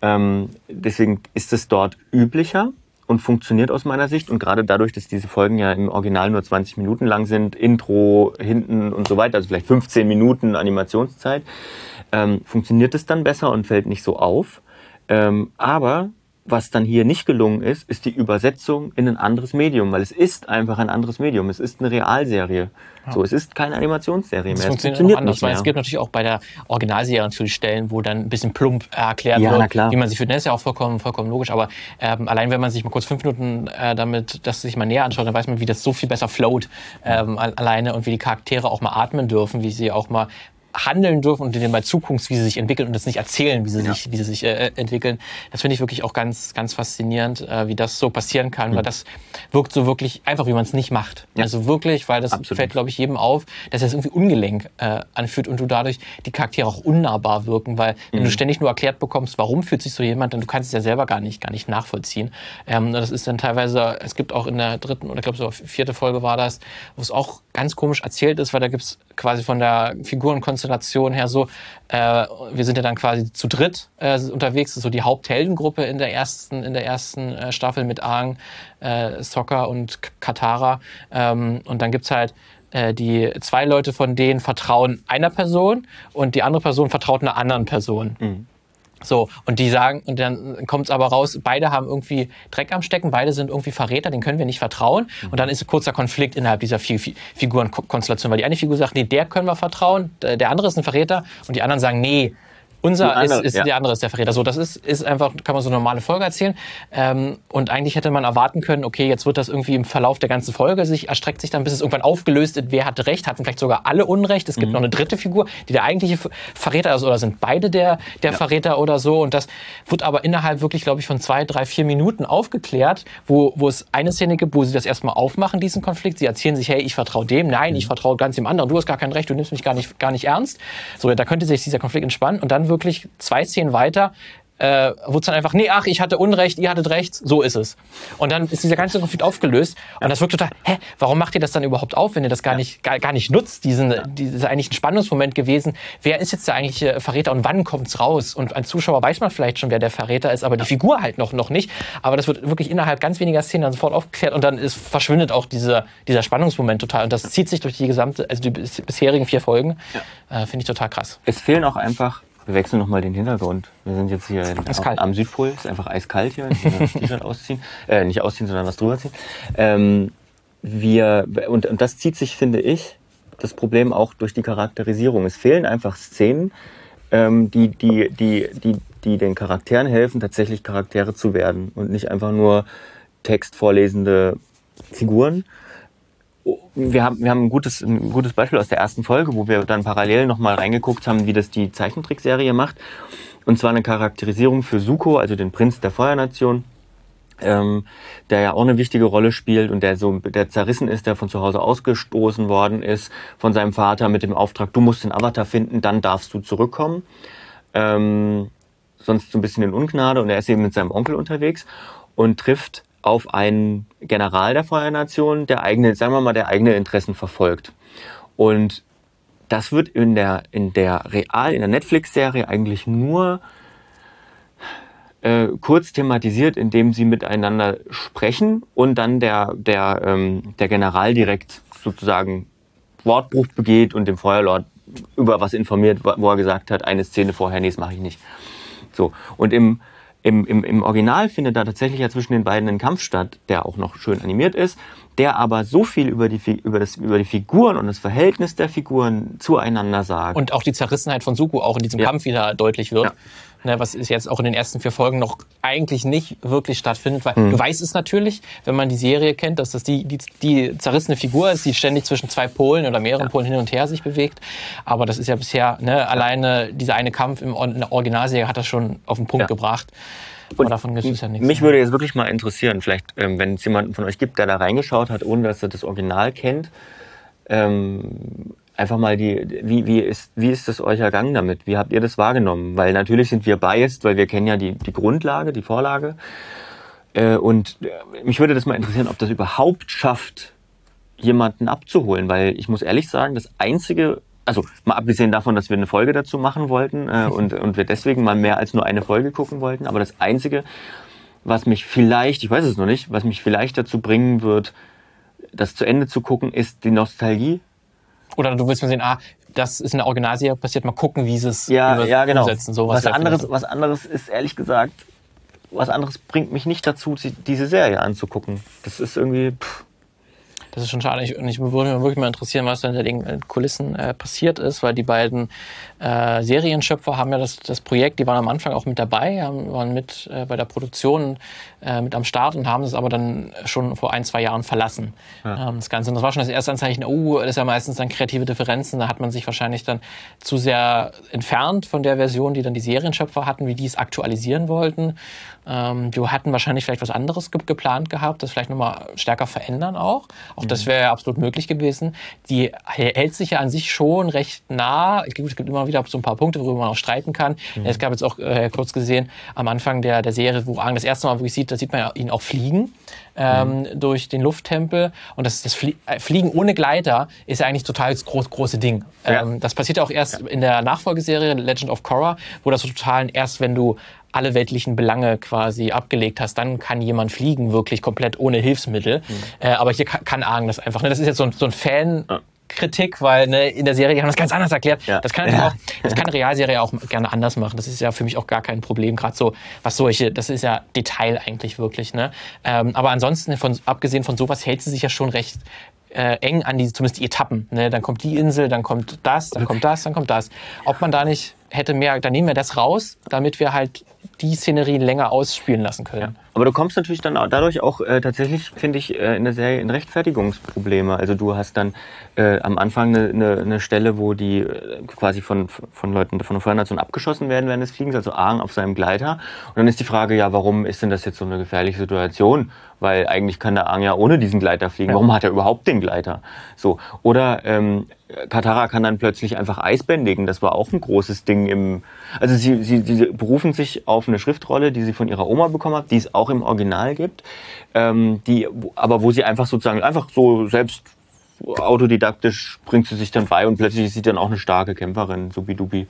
Ähm, deswegen ist es dort üblicher und funktioniert aus meiner Sicht. Und gerade dadurch, dass diese Folgen ja im Original nur 20 Minuten lang sind, Intro, hinten und so weiter, also vielleicht 15 Minuten Animationszeit, ähm, funktioniert es dann besser und fällt nicht so auf. Ähm, aber was dann hier nicht gelungen ist, ist die Übersetzung in ein anderes Medium, weil es ist einfach ein anderes Medium. Es ist eine Realserie. Ja. So, es ist keine Animationsserie das mehr. Funktioniert es funktioniert anders, weil es gibt natürlich auch bei der Originalserie natürlich Stellen, wo dann ein bisschen plump erklärt ja, wird, wie man sich fühlt. Das ist ja auch vollkommen, vollkommen logisch. Aber ähm, allein wenn man sich mal kurz fünf Minuten äh, damit, das sich mal näher anschaut, dann weiß man, wie das so viel besser float ähm, alleine und wie die Charaktere auch mal atmen dürfen, wie sie auch mal handeln dürfen und denen mal zuguckst, wie sie sich entwickeln und das nicht erzählen, wie sie ja. sich, wie sie sich äh, entwickeln. Das finde ich wirklich auch ganz, ganz faszinierend, äh, wie das so passieren kann, mhm. weil das wirkt so wirklich einfach, wie man es nicht macht. Ja. Also wirklich, weil das Absolut. fällt, glaube ich, jedem auf, dass es irgendwie ungelenk äh, anfühlt und du dadurch die Charaktere auch unnahbar wirken, weil wenn mhm. du ständig nur erklärt bekommst, warum fühlt sich so jemand, dann du kannst es ja selber gar nicht, gar nicht nachvollziehen. Ähm, das ist dann teilweise, es gibt auch in der dritten oder ich glaube so vierte Folge war das, wo es auch ganz komisch erzählt ist, weil da gibt es quasi von der Figurenkonstellation her so, äh, wir sind ja dann quasi zu dritt äh, unterwegs, so die Hauptheldengruppe in der ersten, in der ersten äh, Staffel mit Aang, äh, Sokka und Katara. Ähm, und dann gibt's halt äh, die zwei Leute von denen vertrauen einer Person und die andere Person vertraut einer anderen Person. Mhm. So, und die sagen, und dann kommt es aber raus, beide haben irgendwie Dreck am Stecken, beide sind irgendwie Verräter, den können wir nicht vertrauen. Mhm. Und dann ist ein kurzer Konflikt innerhalb dieser vier Figurenkonstellation, weil die eine Figur sagt, nee, der können wir vertrauen, der andere ist ein Verräter und die anderen sagen, nee, unser andere, ist, ist ja. der andere ist der Verräter. So, das ist, ist einfach, kann man so eine normale Folge erzählen. Ähm, und eigentlich hätte man erwarten können, okay, jetzt wird das irgendwie im Verlauf der ganzen Folge sich, erstreckt sich dann, bis es irgendwann aufgelöst ist, wer hat Recht, hatten vielleicht sogar alle Unrecht. Es gibt mhm. noch eine dritte Figur, die der eigentliche Verräter ist, oder sind beide der, der ja. Verräter oder so. Und das wird aber innerhalb wirklich, glaube ich, von zwei, drei, vier Minuten aufgeklärt, wo, wo es eine Szene gibt, wo sie das erstmal aufmachen, diesen Konflikt. Sie erzählen sich, hey, ich vertraue dem, nein, mhm. ich vertraue ganz dem anderen, du hast gar kein Recht, du nimmst mich gar nicht, gar nicht ernst. So, da könnte sich dieser Konflikt entspannen und dann wirklich zwei Szenen weiter äh, wurde es dann einfach, nee, ach, ich hatte Unrecht, ihr hattet Recht, so ist es. Und dann ist dieser ganze Konflikt aufgelöst. Und das wirkt total, hä, warum macht ihr das dann überhaupt auf, wenn ihr das gar ja. nicht, gar, gar nicht nutzt, diesen, ja. dieses eigentlich ein Spannungsmoment gewesen. Wer ist jetzt der eigentliche Verräter und wann kommt's raus? Und ein Zuschauer weiß man vielleicht schon, wer der Verräter ist, aber die Figur halt noch, noch nicht. Aber das wird wirklich innerhalb ganz weniger Szenen dann sofort aufgeklärt und dann ist, verschwindet auch dieser, dieser Spannungsmoment total. Und das zieht sich durch die gesamte, also die bisherigen vier Folgen. Ja. Äh, Finde ich total krass. Es fehlen auch einfach wir wechseln nochmal den Hintergrund. Wir sind jetzt hier in, am Südpol. Es ist einfach eiskalt hier. Das T-Shirt ausziehen. Äh, nicht ausziehen, sondern was drüber ziehen. Ähm, wir, und, und das zieht sich, finde ich, das Problem auch durch die Charakterisierung. Es fehlen einfach Szenen, ähm, die, die, die, die, die den Charakteren helfen, tatsächlich Charaktere zu werden und nicht einfach nur textvorlesende Figuren wir haben, wir haben ein, gutes, ein gutes Beispiel aus der ersten Folge, wo wir dann parallel nochmal reingeguckt haben, wie das die Zeichentrickserie macht. Und zwar eine Charakterisierung für Suko, also den Prinz der Feuernation, ähm, der ja auch eine wichtige Rolle spielt und der so der zerrissen ist, der von zu Hause ausgestoßen worden ist von seinem Vater mit dem Auftrag, du musst den Avatar finden, dann darfst du zurückkommen. Ähm, sonst so ein bisschen in Ungnade und er ist eben mit seinem Onkel unterwegs und trifft auf einen General der Feuernation, der eigene, sagen wir mal, der eigene Interessen verfolgt. Und das wird in der, in der Real, in der Netflix-Serie eigentlich nur äh, kurz thematisiert, indem sie miteinander sprechen und dann der, der, ähm, der General direkt sozusagen Wortbruch begeht und dem Feuerlord über was informiert, wo er gesagt hat, eine Szene vorher, nee, das mache ich nicht. So. Und im, im, im, Im Original findet da tatsächlich ja zwischen den beiden ein Kampf statt, der auch noch schön animiert ist, der aber so viel über die, über, das, über die Figuren und das Verhältnis der Figuren zueinander sagt. Und auch die Zerrissenheit von Suku auch in diesem ja. Kampf wieder deutlich wird. Ja. Ne, was jetzt auch in den ersten vier Folgen noch eigentlich nicht wirklich stattfindet, weil mhm. du weißt es natürlich, wenn man die Serie kennt, dass das die, die, die zerrissene Figur ist, die ständig zwischen zwei Polen oder mehreren ja. Polen hin und her sich bewegt. Aber das ist ja bisher, ne, alleine dieser eine Kampf im, in der Originalserie hat das schon auf den Punkt ja. gebracht. Und davon gibt es ja nichts. Mich würde jetzt wirklich mal interessieren, vielleicht, ähm, wenn es jemanden von euch gibt, der da reingeschaut hat, ohne dass er das Original kennt, ähm, einfach mal die, wie, wie, ist, wie ist das euch ergangen damit? Wie habt ihr das wahrgenommen? Weil natürlich sind wir biased, weil wir kennen ja die, die Grundlage, die Vorlage. Äh, und äh, mich würde das mal interessieren, ob das überhaupt schafft, jemanden abzuholen, weil ich muss ehrlich sagen, das einzige, also mal abgesehen davon, dass wir eine Folge dazu machen wollten äh, und, und wir deswegen mal mehr als nur eine Folge gucken wollten. Aber das Einzige, was mich vielleicht, ich weiß es noch nicht, was mich vielleicht dazu bringen wird, das zu Ende zu gucken, ist die Nostalgie. Oder du willst mal sehen, ah, das ist eine Originalserie passiert, mal gucken, wie sie es Ja, ja, genau. umsetzen. So, was, wäre anderes, vielleicht- was anderes ist ehrlich gesagt, was anderes bringt mich nicht dazu, diese Serie anzugucken. Das ist irgendwie, pff, Das ist schon schade. Ich, und ich würde mich wirklich mal interessieren, was da hinter den Kulissen äh, passiert ist, weil die beiden äh, Serienschöpfer haben ja das, das Projekt, die waren am Anfang auch mit dabei, haben, waren mit äh, bei der Produktion äh, mit am Start und haben es aber dann schon vor ein, zwei Jahren verlassen. Ähm, das Ganze. Und das war schon das erste Anzeichen, oh, das ist ja meistens dann kreative Differenzen. Da hat man sich wahrscheinlich dann zu sehr entfernt von der Version, die dann die Serienschöpfer hatten, wie die es aktualisieren wollten. Ähm, die hatten wahrscheinlich vielleicht was anderes ge geplant gehabt, das vielleicht nochmal stärker verändern auch. Auch das wäre ja absolut möglich gewesen. Die hält sich ja an sich schon recht nah. Es gibt, es gibt immer wieder so ein paar Punkte, worüber man auch streiten kann. Es gab jetzt auch äh, kurz gesehen am Anfang der, der Serie, wo Aang das erste Mal wirklich sieht, da sieht man ja ihn auch fliegen ähm, durch den Lufttempel. Und das, das Flie äh, Fliegen ohne Gleiter ist ja eigentlich total das groß, große Ding. Ja. Ähm, das passiert ja auch erst in der Nachfolgeserie Legend of Korra, wo das so total erst, wenn du alle weltlichen Belange quasi abgelegt hast, dann kann jemand fliegen, wirklich komplett ohne Hilfsmittel. Äh, aber hier kann, kann Aang das einfach. Ne? Das ist jetzt so ein, so ein Fan. Kritik, weil ne, in der Serie, die haben das ganz anders erklärt. Ja. Das kann Ja. auch, das kann eine Realserie auch gerne anders machen. Das ist ja für mich auch gar kein Problem. Gerade so, was solche, das ist ja Detail eigentlich wirklich. Ne? Ähm, aber ansonsten, von, abgesehen von sowas, hält sie sich ja schon recht äh, eng an die, zumindest die Etappen. Ne? Dann kommt die Insel, dann kommt das, dann kommt das, dann kommt das. Ob man da nicht hätte mehr, dann nehmen wir das raus, damit wir halt die Szenerie länger ausspielen lassen können. Aber du kommst natürlich dann auch dadurch auch äh, tatsächlich, finde ich, äh, in der Serie in Rechtfertigungsprobleme. Also du hast dann äh, am Anfang eine, eine, eine Stelle, wo die äh, quasi von, von Leuten von der Feuernation abgeschossen werden während des Fliegens, also Aang auf seinem Gleiter. Und dann ist die Frage, ja, warum ist denn das jetzt so eine gefährliche Situation? Weil eigentlich kann der Aang ja ohne diesen Gleiter fliegen. Warum hat er überhaupt den Gleiter? So. Oder ähm, Katara kann dann plötzlich einfach Eis bändigen. Das war auch ein großes Ding im. Also sie, sie, sie berufen sich auf eine Schriftrolle, die sie von ihrer Oma bekommen hat, die es auch im Original gibt, ähm, die, aber wo sie einfach sozusagen einfach so selbst autodidaktisch bringt sie sich dann bei und plötzlich ist sie dann auch eine starke Kämpferin, so wie Dubi.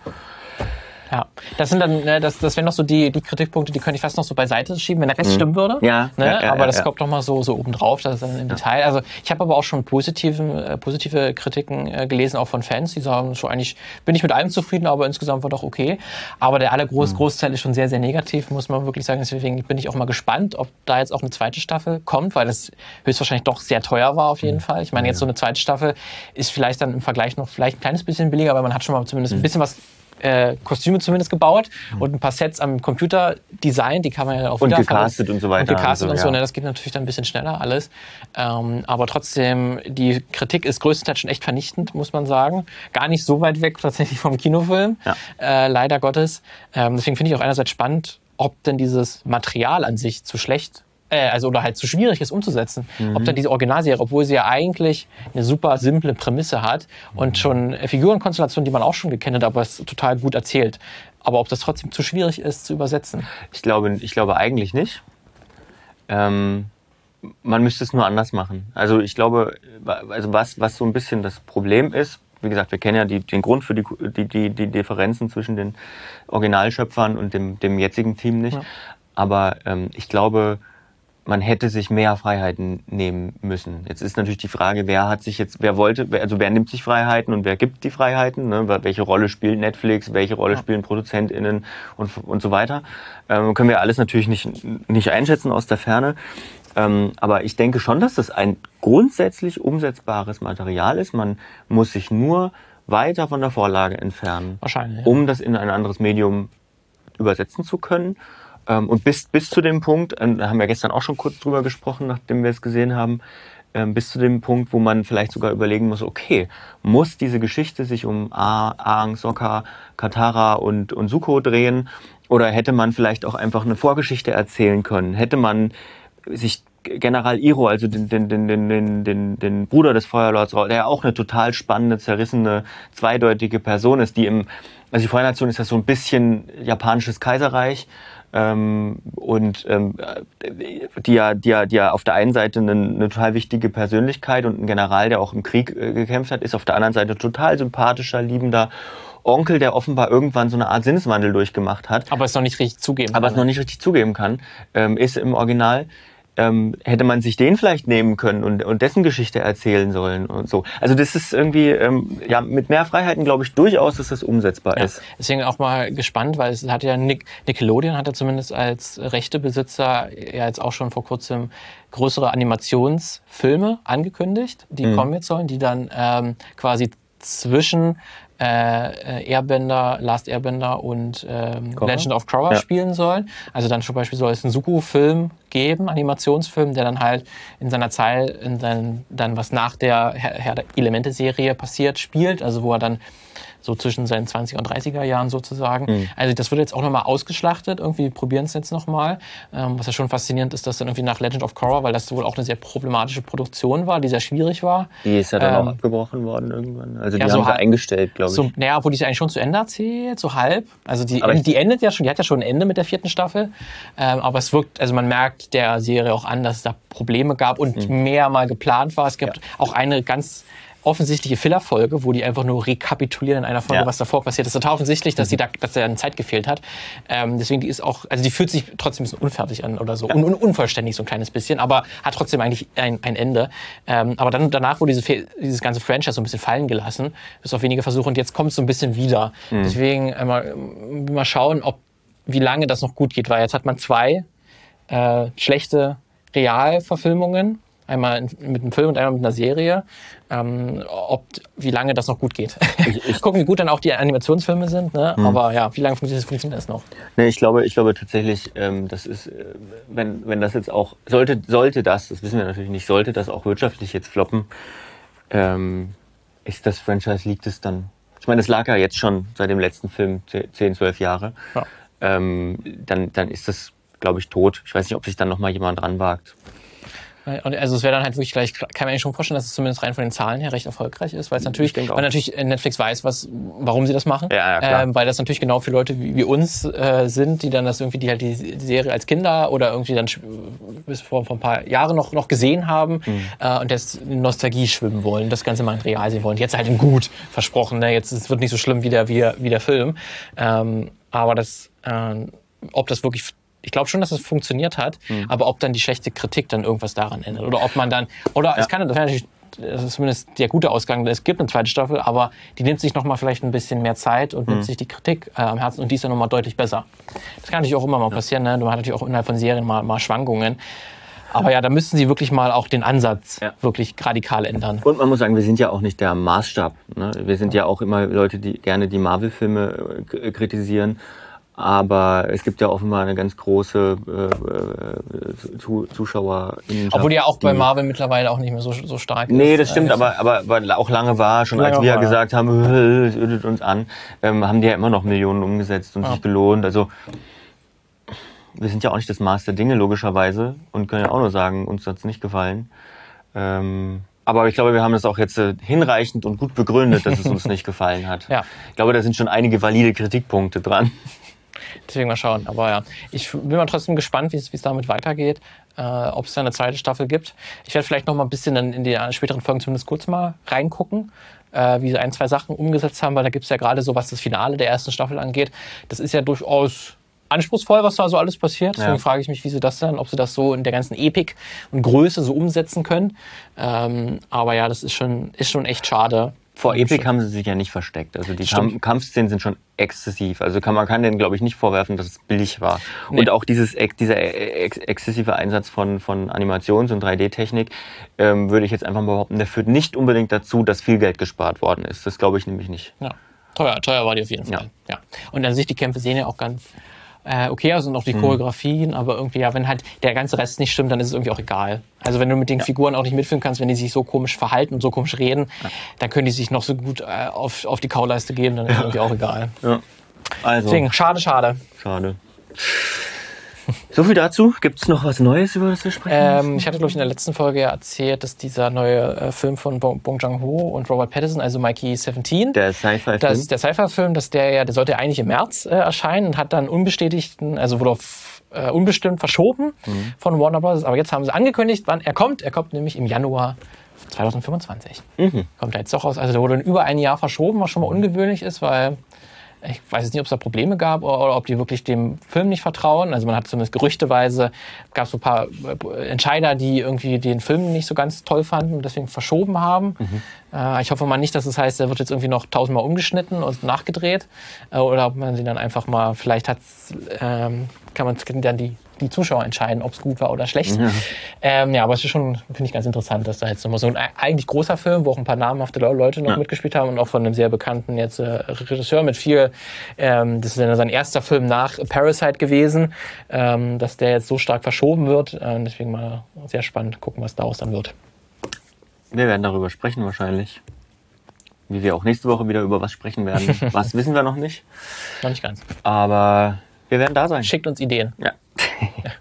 Ja, das sind dann, ne, das, das wären noch so die, die Kritikpunkte, die könnte ich fast noch so beiseite schieben, wenn der Rest stimmen würde. Ja, ne? ja, ja, aber das ja. kommt noch mal so, so obendrauf, das ist dann im Detail. Also ich habe aber auch schon positiven, äh, positive Kritiken äh, gelesen, auch von Fans, die sagen schon eigentlich, bin ich mit allem zufrieden, aber insgesamt war doch okay. Aber der allergroß Mhm. Großteil ist schon sehr, sehr negativ, muss man wirklich sagen. Deswegen bin ich auch mal gespannt, ob da jetzt auch eine zweite Staffel kommt, weil das höchstwahrscheinlich doch sehr teuer war auf Mhm. jeden Fall. Ich meine, jetzt so eine zweite Staffel ist vielleicht dann im Vergleich noch vielleicht ein kleines bisschen billiger, aber man hat schon mal zumindest Mhm. ein bisschen was äh, Kostüme zumindest gebaut und ein paar Sets am Computer designt, die kann man ja auch Und gecastet und so weiter. Und gecastet Also, und so, ja. ne, das geht natürlich dann ein bisschen schneller alles. Ähm, aber trotzdem, die Kritik ist größtenteils schon echt vernichtend, muss man sagen. Gar nicht so weit weg tatsächlich vom Kinofilm, Ja. äh, leider Gottes. Ähm, deswegen finde ich auch einerseits spannend, ob denn dieses Material an sich zu schlecht äh, also oder halt zu schwierig ist umzusetzen. Ob dann diese Originalserie, obwohl sie ja eigentlich eine super simple Prämisse hat und schon Figurenkonstellationen, die man auch schon gekannt hat, aber es total gut erzählt. Aber ob das trotzdem zu schwierig ist zu übersetzen. Ich glaube, ich glaube eigentlich nicht. Ähm, man müsste es nur anders machen. Also ich glaube, also was, was so ein bisschen das Problem ist, wie gesagt, wir kennen ja die, den Grund für die, die, die, die Differenzen zwischen den Originalschöpfern und dem, dem jetzigen Team nicht. Ja. Aber ähm, ich glaube, man hätte sich mehr Freiheiten nehmen müssen. Jetzt ist natürlich die Frage, wer hat sich jetzt, wer wollte, also wer nimmt sich Freiheiten und wer gibt die Freiheiten? Ne? Welche Rolle spielt Netflix? Welche Rolle spielen ProduzentInnen und, und so weiter? Ähm, können wir alles natürlich nicht, nicht einschätzen aus der Ferne. Ähm, aber ich denke schon, dass das ein grundsätzlich umsetzbares Material ist. Man muss sich nur weiter von der Vorlage entfernen Wahrscheinlich. Ja. um das in ein anderes Medium übersetzen zu können. Ähm, Und bis, bis zu dem Punkt, äh, da haben wir gestern auch schon kurz drüber gesprochen, nachdem wir es gesehen haben, ähm, bis zu dem Punkt, wo man vielleicht sogar überlegen muss, okay, muss diese Geschichte sich um Aang, Sokka, Katara und, und Zuko drehen? Oder hätte man vielleicht auch einfach eine Vorgeschichte erzählen können? Hätte man sich General Iro, also den, den, den, den, den, den, den Bruder des Feuerlords, der ja auch eine total spannende, zerrissene, zweideutige Person ist, die im, also die Feuernation ist ja so ein bisschen japanisches Kaiserreich, Ähm, und ähm, die, ja, die, ja, die ja auf der einen Seite eine, eine, total wichtige Persönlichkeit und ein General, der auch im Krieg äh, gekämpft hat, ist auf der anderen Seite total sympathischer, liebender Onkel, der offenbar irgendwann so eine Art Sinneswandel durchgemacht hat. Aber es noch nicht richtig zugeben aber kann. Aber es noch nicht richtig zugeben kann, ähm, ist im Original ähm, hätte man sich den vielleicht nehmen können und, und dessen Geschichte erzählen sollen und so. Also das ist irgendwie, ähm, ja, mit mehr Freiheiten glaube ich durchaus, dass das umsetzbar ja. ist. Deswegen auch mal gespannt, weil es hat ja Nick, Nickelodeon hat ja zumindest als Rechtebesitzer ja jetzt auch schon vor kurzem größere Animationsfilme angekündigt, die mhm. kommen jetzt sollen, die dann ähm, quasi zwischen äh, Airbender, Last Airbender und ähm, Legend of Korra ja. spielen sollen. Also dann zum Beispiel soll es einen Suku-Film geben, Animationsfilm, der dann halt in seiner Zeit, in seinen, dann was nach der Herr der Elemente-Serie passiert, spielt. Also wo er dann so zwischen seinen 20er und 30er Jahren sozusagen. Mhm. Also das wird jetzt auch nochmal ausgeschlachtet, irgendwie probieren es jetzt nochmal. Ähm, was ja schon faszinierend ist, dass dann irgendwie nach Legend of Korra, weil das wohl auch eine sehr problematische Produktion war, die sehr schwierig war. Die ist ja dann ähm, auch abgebrochen worden irgendwann. Also die ja, haben so sie eingestellt, glaube ich. So, naja, obwohl die ist eigentlich schon zu Ende erzählt, so halb. Also die, die endet ja schon, die hat ja schon ein Ende mit der vierten Staffel. Ähm, aber es wirkt, also man merkt der Serie auch an, dass es da Probleme gab und mhm. mehr mal geplant war. Es gibt ja. auch eine ganz offensichtliche Fillerfolge, wo die einfach nur rekapitulieren in einer Folge, ja. was davor passiert ist. Total offensichtlich, dass, mhm. da, dass da eine Zeit gefehlt hat. Ähm, deswegen die ist auch, also die fühlt sich trotzdem ein bisschen unfertig an oder so. Ja. Un, un, unvollständig so ein kleines bisschen, aber hat trotzdem eigentlich ein, ein Ende. Ähm, aber dann danach wurde diese, dieses ganze Franchise so ein bisschen fallen gelassen, bis auf wenige Versuche und jetzt kommt es so ein bisschen wieder. Mhm. Deswegen äh, mal, mal schauen, ob wie lange das noch gut geht, weil jetzt hat man zwei äh, schlechte Realverfilmungen Einmal mit einem Film und einmal mit einer Serie. Ähm, ob, wie lange das noch gut geht. Ich, ich Gucken, wie gut dann auch die Animationsfilme sind. Ne? Hm. Aber ja, wie lange funktioniert, funktioniert das noch? Nee, ich glaube, ich glaube tatsächlich, ähm, das ist, äh, wenn, wenn das jetzt auch, sollte, sollte das, das wissen wir natürlich nicht, sollte das auch wirtschaftlich jetzt floppen, ähm, ist das Franchise, liegt es dann ich meine, das lag ja jetzt schon seit dem letzten Film 10, 12 Jahre. Ja. Ähm, dann, dann ist das, glaube ich, tot. Ich weiß nicht, ob sich dann nochmal jemand dran wagt. Also es wäre dann halt wirklich gleich, kann man eigentlich schon vorstellen, dass es zumindest rein von den Zahlen her recht erfolgreich ist, weil es natürlich, weil natürlich Netflix weiß, was, warum sie das machen. Ja, ja, ähm, weil das natürlich genau für Leute wie, wie uns äh, sind, die dann das irgendwie, die halt die Serie als Kinder oder irgendwie dann bis vor, vor ein paar Jahren noch, noch gesehen haben mhm. äh, und jetzt in Nostalgie schwimmen wollen, das Ganze mal in real sehen wollen. Jetzt halt in gut versprochen, ne? jetzt es wird nicht so schlimm wie der, wie, wie der Film. Ähm, aber das, äh, ob das wirklich ich glaube schon, dass es funktioniert hat, mhm. aber ob dann die schlechte Kritik dann irgendwas daran ändert oder ob man dann oder ja. es kann natürlich das ist zumindest der gute Ausgang. Es gibt eine zweite Staffel, aber die nimmt sich noch mal vielleicht ein bisschen mehr Zeit und mhm. nimmt sich die Kritik äh, am Herzen und die ist dann noch mal deutlich besser. Das kann natürlich auch immer mal passieren. Ne? Du hast natürlich auch innerhalb von Serien mal, mal Schwankungen. Aber ja, da müssten sie wirklich mal auch den Ansatz ja. wirklich radikal ändern. Und man muss sagen, wir sind ja auch nicht der Maßstab. Ne? Wir sind ja auch immer Leute, die gerne die Marvel-Filme äh, kritisieren. Aber es gibt ja offenbar eine ganz große äh, äh Zuschauer. Obwohl die ja auch bei Marvel mittlerweile auch nicht mehr so, so stark nee, ist. Nee, das stimmt, aber, aber, aber auch lange war, schon lange als wir ja gesagt haben, es ödet uns an, ähm, haben die ja immer noch Millionen umgesetzt und ja. sich gelohnt. Also wir sind ja auch nicht das Maß der Dinge, logischerweise, und können ja auch nur sagen, uns hat's nicht gefallen. Ähm, aber ich glaube, wir haben das auch jetzt äh, hinreichend und gut begründet, dass es uns nicht gefallen hat. Ja. Ich glaube, da sind schon einige valide Kritikpunkte dran. Deswegen mal schauen. Aber ja, ich bin mal trotzdem gespannt, wie es damit weitergeht, äh, ob es da eine zweite Staffel gibt. Ich werde vielleicht noch mal ein bisschen dann in die späteren Folgen zumindest kurz mal reingucken, äh, wie sie ein, zwei Sachen umgesetzt haben, weil da gibt es ja gerade so, was das Finale der ersten Staffel angeht. Das ist ja durchaus anspruchsvoll, was da so alles passiert. Deswegen ja. frage ich mich, wie sie das dann, ob sie das so in der ganzen Epik und Größe so umsetzen können. Ähm, aber ja, das ist schon, ist schon echt schade, vor Epic haben sie sich ja nicht versteckt. Also die Kamp Kampfszenen sind schon exzessiv. Also kann, man kann denen, glaube ich, nicht vorwerfen, dass es billig war. Nee. Und auch dieses, dieser ex exzessive Einsatz von, von Animations- und 3D-Technik, ähm, würde ich jetzt einfach mal behaupten, der führt nicht unbedingt dazu, dass viel Geld gespart worden ist. Das glaube ich nämlich nicht. Ja. Teuer, teuer war die auf jeden Fall. Ja. ja. Und an sich, die Kämpfe sehen ja auch ganz äh, okay also noch die mhm. Choreografien, aber irgendwie, ja, wenn halt der ganze Rest nicht stimmt, dann ist es irgendwie auch egal. Also wenn du mit den ja. Figuren auch nicht mitführen kannst, wenn die sich so komisch verhalten und so komisch reden, ja. dann können die sich noch so gut äh, auf, auf die Kauleiste geben, dann ist es irgendwie auch egal. Ja. Also. Deswegen, schade, schade. Schade. So viel dazu. Gibt es noch was Neues, über das wir sprechen? Ähm, ich hatte, glaube ich, in der letzten Folge ja erzählt, dass dieser neue äh, Film von Bong, Bong Joon-ho und Robert Pattinson, also Mikey 17, der Sci-Fi-Film. das ist der Sci-Fi-Film, dass der ja, der sollte eigentlich im März äh, erscheinen und hat dann unbestätigten, also wurde auf äh, unbestimmt verschoben von Warner Bros. Aber jetzt haben sie angekündigt, wann er kommt. Er kommt nämlich im Januar 2025. Kommt er jetzt doch raus. Also der wurde über ein Jahr verschoben, was schon mal ungewöhnlich ist, weil ich weiß jetzt nicht, ob es da Probleme gab oder, ob die wirklich dem Film nicht vertrauen. Also man hat zumindest gerüchteweise, gab es so ein paar äh, Entscheider, die irgendwie den Film nicht so ganz toll fanden und deswegen verschoben haben. Äh, ich hoffe mal nicht, dass es heißt, er wird jetzt irgendwie noch tausendmal umgeschnitten und nachgedreht. Äh, oder ob man sie dann einfach mal, vielleicht hat's, ähm, kann man dann die, die Zuschauer entscheiden, ob es gut war oder schlecht. Ja, ähm, ja aber es ist schon, finde ich, ganz interessant, dass da jetzt nochmal so ein eigentlich großer Film, wo auch ein paar namhafte Le- Leute noch Ja. mitgespielt haben und auch von einem sehr bekannten jetzt äh, Regisseur mit viel, ähm, das ist ja sein erster Film nach Parasite gewesen, ähm, dass der jetzt so stark verschoben wird. Äh, deswegen mal sehr spannend gucken, was daraus dann wird. Wir werden darüber sprechen wahrscheinlich. Wie wir auch nächste Woche wieder über was sprechen werden. was wissen wir noch nicht. Noch nicht ganz. Aber wir werden da sein. Schickt uns Ideen. Ja.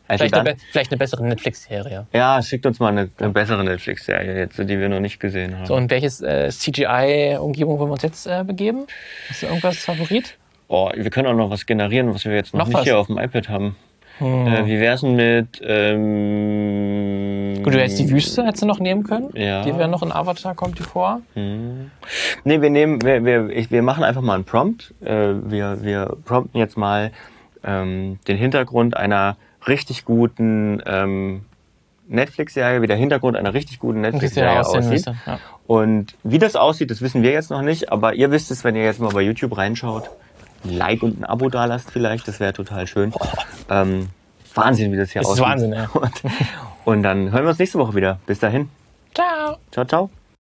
Also Vielleicht, eine, vielleicht eine bessere Netflix-Serie. ja, schickt uns mal eine, eine bessere Netflix-Serie jetzt, die wir noch nicht gesehen haben. So, und welches äh, CGI-Umgebung wollen wir uns jetzt äh, begeben? Hast du irgendwas Favorit? Oh, wir können auch noch was generieren, was wir jetzt noch, Noch nicht was? hier auf dem iPad haben. Äh, wie wär's denn mit... Ähm, Gut, du hättest die Wüste hättest du noch nehmen können. Ja. Die wäre noch in Avatar, kommt die vor. Nee, wir nehmen, wir, wir, ich, wir machen einfach mal einen Prompt. Äh, wir, wir prompten jetzt mal ähm, den Hintergrund einer richtig guten ähm, Netflix-Serie, wie der Hintergrund einer richtig guten Netflix-Serie aussieht. müsste. Ja. Und wie das aussieht, das wissen wir jetzt noch nicht, aber ihr wisst es, wenn ihr jetzt mal bei YouTube reinschaut. Ein Like und ein Abo da lasst vielleicht, das wäre total schön. Ähm, Wahnsinn, wie das hier Das ist aussieht. Wahnsinn, ja. Und, und dann hören wir uns nächste Woche wieder. Bis dahin. Ciao. Ciao, ciao.